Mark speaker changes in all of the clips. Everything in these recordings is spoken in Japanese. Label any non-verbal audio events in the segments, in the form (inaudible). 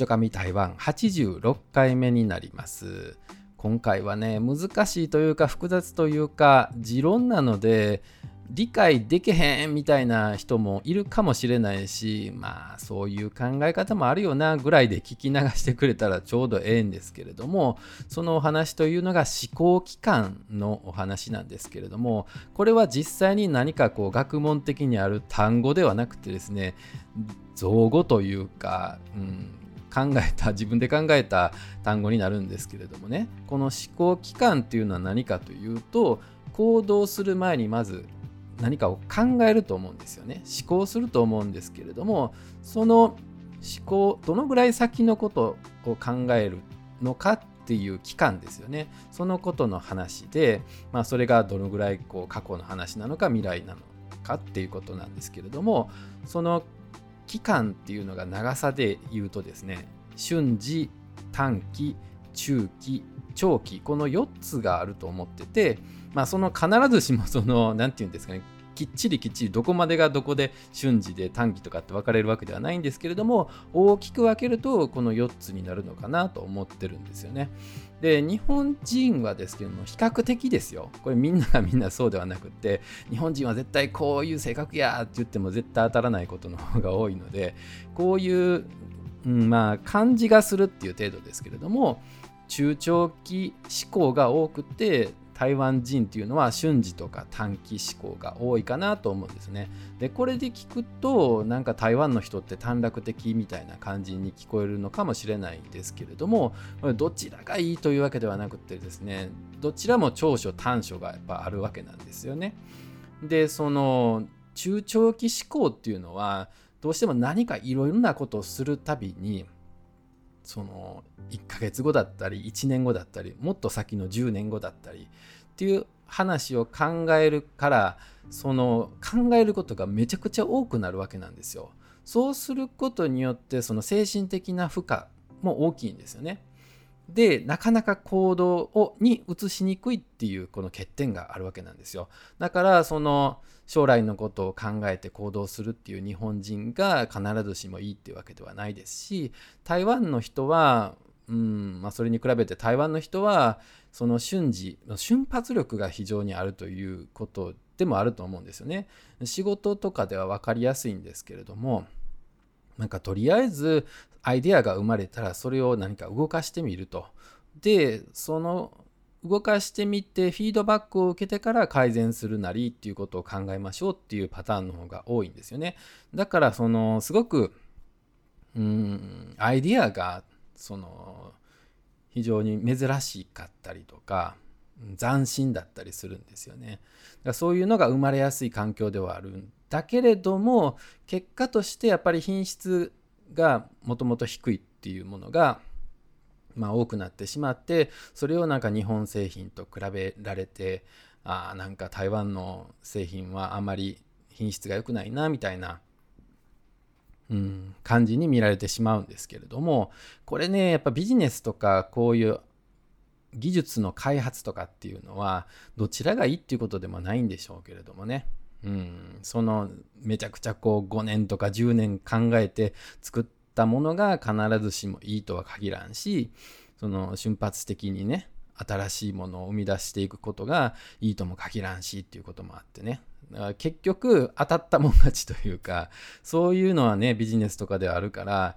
Speaker 1: ちょかみ台湾86回目になります。今回はね難しいというか複雑というか持論なので理解できへんみたいな人もいるかもしれないしまあそういう考え方もあるよなぐらいで聞き流してくれたらちょうどええんですけれどもそのお話というのが思考期間のお話なんですけれどもこれは実際に何かこう学問的にある単語ではなくてですね造語というか、うん、考えた自分で考えた単語になるんですけれどもね。この思考期間っていうのは何かというと行動する前にまず何かを考えると思うんですよね。思考すると思うんですけれどもその思考どのぐらい先のことを考えるのかっていう期間ですよね。そのことの話で、まあ、それがどのぐらいこう過去の話なのか未来なのかっていうことなんですけれどもその期間っていうのが長さで言うとですね瞬時短期中期長期この4つがあると思っててまあその必ずしもその何て言うんですかねきっちりきっちりどこまでがどこで瞬時で短期とかって分かれるわけではないんですけれども大きく分けるとこの4つになるのかなと思ってるんですよね。で日本人はですけども比較的ですよこれみんながみんなそうではなくって日本人は絶対こういう性格やって言っても絶対当たらないことの方が多いのでこういう、うん、まあ感じがするっていう程度ですけれども中長期思考が多くて台湾人っていうのは瞬時とか短期思考が多いかなと思うんですね。でこれで聞くとなんか台湾の人って短絡的みたいな感じに聞こえるのかもしれないんですけれどもどちらがいいというわけではなくてですねどちらも長所短所がやっぱあるわけなんですよね。でその中長期思考っていうのはどうしても何かいろいろなことをするたびにその1ヶ月後だったり1年後だったりもっと先の10年後だったりっていう話を考えるからその考えることがめちゃくちゃ多くなるわけなんですよ。そうすることによってその精神的な負荷も大きいんですよね。でなかなか行動をに移しにくいっていうこの欠点があるわけなんですよ。だからその将来のことを考えて行動するっていう日本人が必ずしもいいっていうわけではないですし台湾の人は、うんまあ、それに比べて台湾の人はその瞬時瞬発力が非常にあるということでもあると思うんですよね。仕事とかでは分かりやすいんですけれどもなんかとりあえずアイデアが生まれたらそれを何か動かしてみると。でその動かしてみてフィードバックを受けてから改善するなりっていうことを考えましょうっていうパターンの方が多いんですよね。だからそのすごくうんアイデアがその非常に珍しかったりとか斬新だったりするんですよね。だからそういうのが生まれやすい環境ではあるんだけれども結果としてやっぱり品質がもともと低いっていうものがまあ、多くなってしまってそれをなんか日本製品と比べられてあなんか台湾の製品はあまり品質が良くないなみたいな、うん、感じに見られてしまうんですけれどもこれねやっぱビジネスとかこういう技術の開発とかっていうのはどちらがいいっていうことでもないんでしょうけれどもね。うん、そのめちゃくちゃこう5年とか10年考えて作ったものが必ずしもいいとは限らんしその瞬発的にね新しいものを生み出していくことがいいとも限らんしっていうこともあってね。だから結局当たったもん勝ちというかそういうのはねビジネスとかではあるから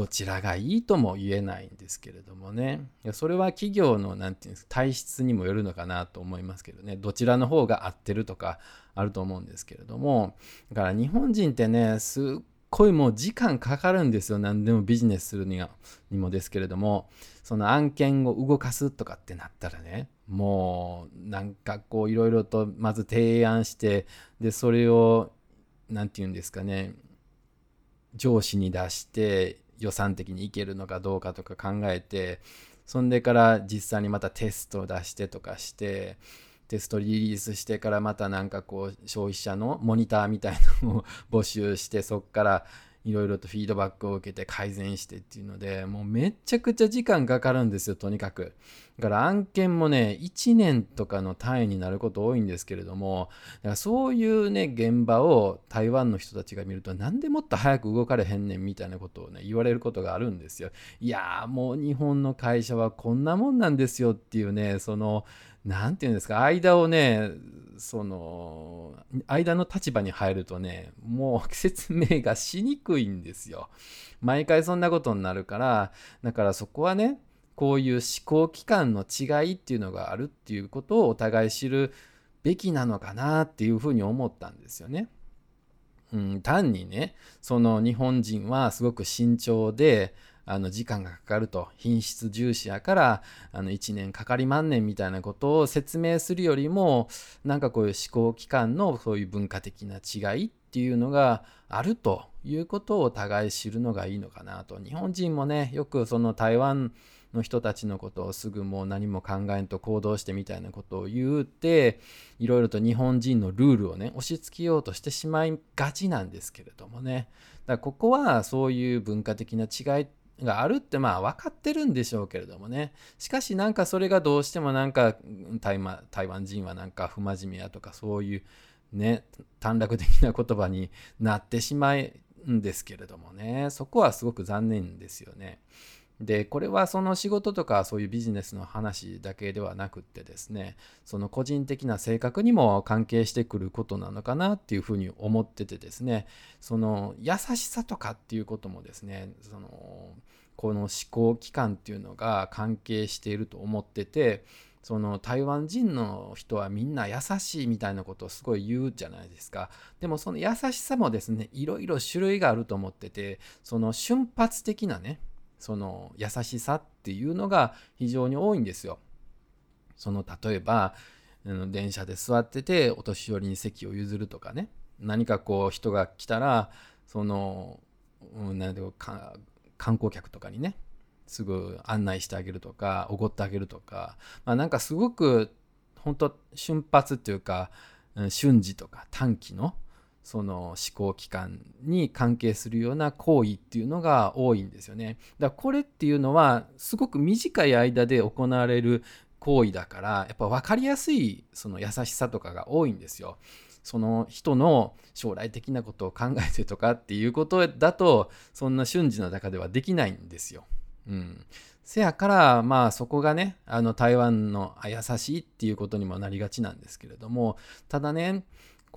Speaker 1: どちらがいいとも言えないんですけれどもね。それは企業の何て言うんですか体質にもよるのかなと思いますけどね。どちらの方が合ってるとかあると思うんですけれども。だから日本人ってねすっごいもう時間かかるんですよ。何でもビジネスするにはにもですけれども。その案件を動かすとかってなったらねもうなんかこういろいろとまず提案してでそれを何て言うんですかね上司に出して予算的にいけるのかどうかとか考えてそんでから実際にまたテストを出してとかしてテストリリースしてからまたなんかこう消費者のモニターみたいなのを募集してそっからいろいろとフィードバックを受けて改善してっていうのでもうめちゃくちゃ時間かかるんですよとにかく。だから案件もね1年とかの単位になること多いんですけれどもだからそういうね現場を台湾の人たちが見るとなんでもっと早く動かれへんねんみたいなことをね言われることがあるんですよ。いやーもう日本の会社はこんなもんなんですよっていうねその何て言うんですか間をねその間の立場に入るとねもう説明がしにくいんですよ。毎回そんなことになるからだからそこはねこういう思考機関の違いっていうのがあるっていうことをお互い知るべきなのかなっていうふうに思ったんですよね。うん、単にねその日本人はすごく慎重であの時間がかかると品質重視やからあの1年かかりまんねんみたいなことを説明するよりもなんかこういう思考機関のそういう文化的な違いっていうのがあるということを互い知るのがいいのかなと。日本人もねよくその台湾の人たちのことをすぐもう何も考えんと行動してみたいなことを言うていろいろと日本人のルールをね押し付けようとしてしまいがちなんですけれどもね。だからここはそういう文化的な違いってがあるってまあ分かってるんでしょうけれどもねしかしなんかそれがどうしてもなんか台湾人はなんか不真面目やとかそういうね短絡的な言葉になってしまうんですけれどもねそこはすごく残念ですよね。でこれはその仕事とかそういうビジネスの話だけではなくってですねその個人的な性格にも関係してくることなのかなっていうふうに思っててですねその優しさとかっていうこともですねそのこの思考機関っていうのが関係していると思っててその台湾人の人はみんな優しいみたいなことをすごい言うじゃないですか。でもその優しさもですねいろいろ種類があると思っててその瞬発的なねその優しさっていうのが非常に多いんですよ。その例えば電車で座っててお年寄りに席を譲るとかね何かこう人が来たらその、うん、なんていうか観光客とかにねすぐ案内してあげるとかおごってあげるとか、まあ、なんかすごく本当瞬発っていうか瞬時とか短期のその思考機関に関係するような行為っていうのが多いんですよね。だからこれっていうのはすごく短い間で行われる行為だからやっぱ分かりやすいその優しさとかが多いんですよ。その人の将来的なことを考えてとかっていうことだとそんな瞬時の中ではできないんですよ。うん、せやからまあそこがねあの台湾の優しいっていうことにもなりがちなんですけれどもただね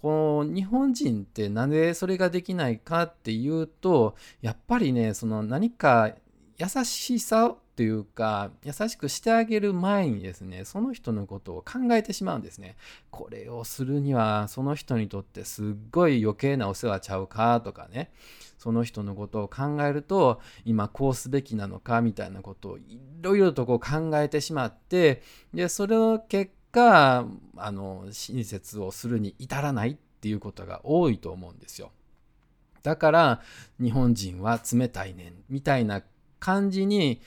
Speaker 1: この日本人ってなぜそれができないかっていうとやっぱりねその何か優しさっていうか優しくしてあげる前にですねその人のことを考えてしまうんですね。これをするにはその人にとってすっごい余計なお世話ちゃうかとかねその人のことを考えると今こうすべきなのかみたいなことをいろいろとこう考えてしまってでそれを結果あの親切をするに至らないっていうことが多いと思うんですよ。だから日本人は冷たいねんみたいな感じに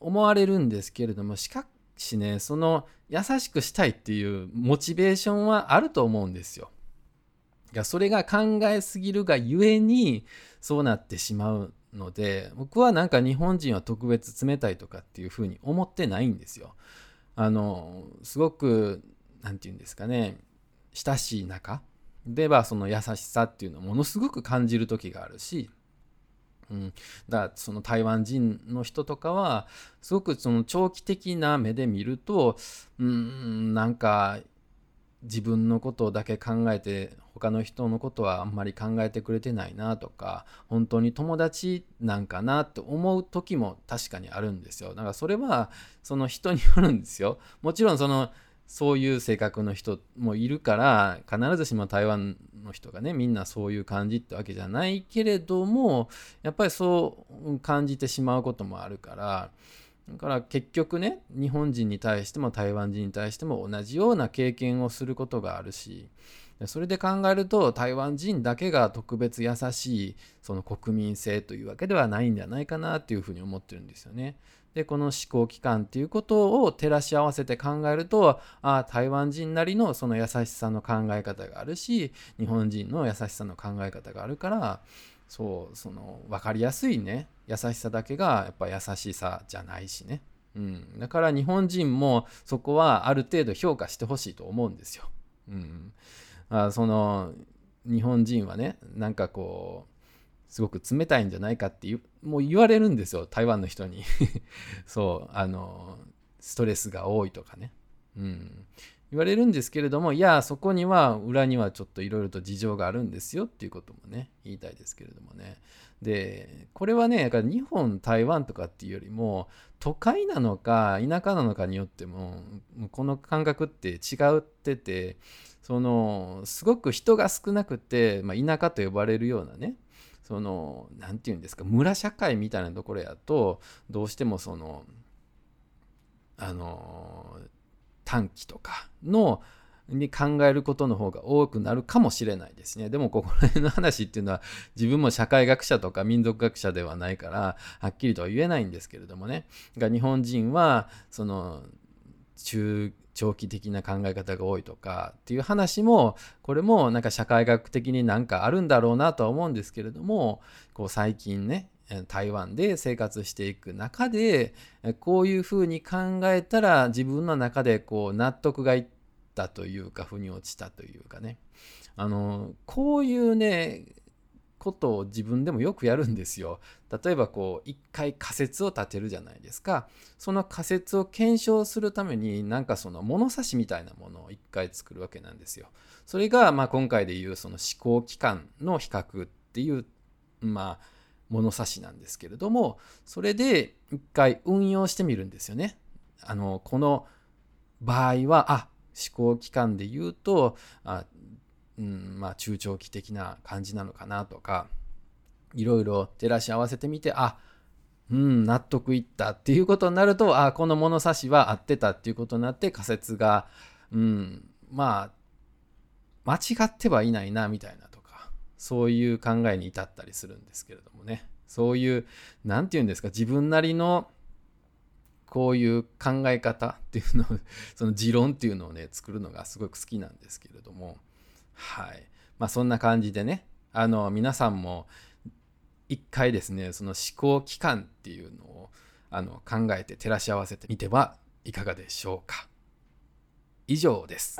Speaker 1: 思われるんですけれどもしかしねその優しくしたいっていうモチベーションはあると思うんですよ。それが考えすぎるがゆえにそうなってしまうので僕はなんか日本人は特別冷たいとかっていうふうに思ってないんですよ。あのすごく何て言うんですかね親しい仲。ではその優しさっていうのをものすごく感じる時があるし、うん、だからその台湾人の人とかはすごくその長期的な目で見るとうんなんか自分のことだけ考えて他の人のことはあんまり考えてくれてないなとか本当に友達なんかなって思う時も確かにあるんですよ。だからそれはその人によるんですよ。もちろんそのそういう性格の人もいるから必ずしも台湾の人がねみんなそういう感じってわけじゃないけれどもやっぱりそう感じてしまうこともあるからだから結局ね日本人に対しても台湾人に対しても同じような経験をすることがあるしそれで考えると台湾人だけが特別優しいその国民性というわけではないんじゃないかなっていうふうに思ってるんですよね。でこの思考機関っていうことを照らし合わせて考えるとあ台湾人なりのその優しさの考え方があるし日本人の優しさの考え方があるからそうその分かりやすいね優しさだけがやっぱ優しさじゃないしね、うん、だから日本人もそこはある程度評価してほしいと思うんですよ。うん、あその日本人はねなんかこうすごく冷たいんじゃないかっていうもう言われるんですよ台湾の人に。(laughs) そうあのストレスが多いとかね、うん、言われるんですけれどもいやそこには裏にはちょっといろいろと事情があるんですよっていうこともね言いたいですけれどもね。でこれはね日本台湾とかっていうよりも都会なのか田舎なのかによってもこの感覚って違っててそのすごく人が少なくて、まあ、田舎と呼ばれるようなねその何て言うんですか村社会みたいなところやとどうしてもそのあの短期とかのに考えることの方が多くなるかもしれないですね。でもここら辺の話っていうのは自分も社会学者とか民族学者ではないからはっきりとは言えないんですけれどもね。が日本人はその中長期的な考え方が多いとかっていう話もこれもなんか社会学的になんかあるんだろうなとは思うんですけれどもこう最近ね台湾で生活していく中でこういうふうに考えたら自分の中でこう納得がいったというか腑に落ちたというかねあのこういうねことを自分でもよくやるんですよ。例えばこう一回仮説を立てるじゃないですか。その仮説を検証するためになんかその物差しみたいなものを一回作るわけなんですよ。それがまあ今回でいうその思考期間の比較っていうまあ物差しなんですけれどもそれで一回運用してみるんですよね。あのこの場合はあ思考期間で言うとあ、うんまあ、中長期的な感じなのかなとかいろいろ照らし合わせてみてあうん納得いったっていうことになるとあこの物差しは合ってたっていうことになって仮説が、うん、まあ間違ってはいないなみたいなとそういう考えに至ったりするんですけれどもね。そういう何て言うんですか自分なりのこういう考え方っていうのを (laughs) その持論っていうのをね作るのがすごく好きなんですけれども。はい。まあそんな感じでねあの皆さんも一回ですねその思考期間っていうのをあの考えて照らし合わせてみてはいかがでしょうか。以上です。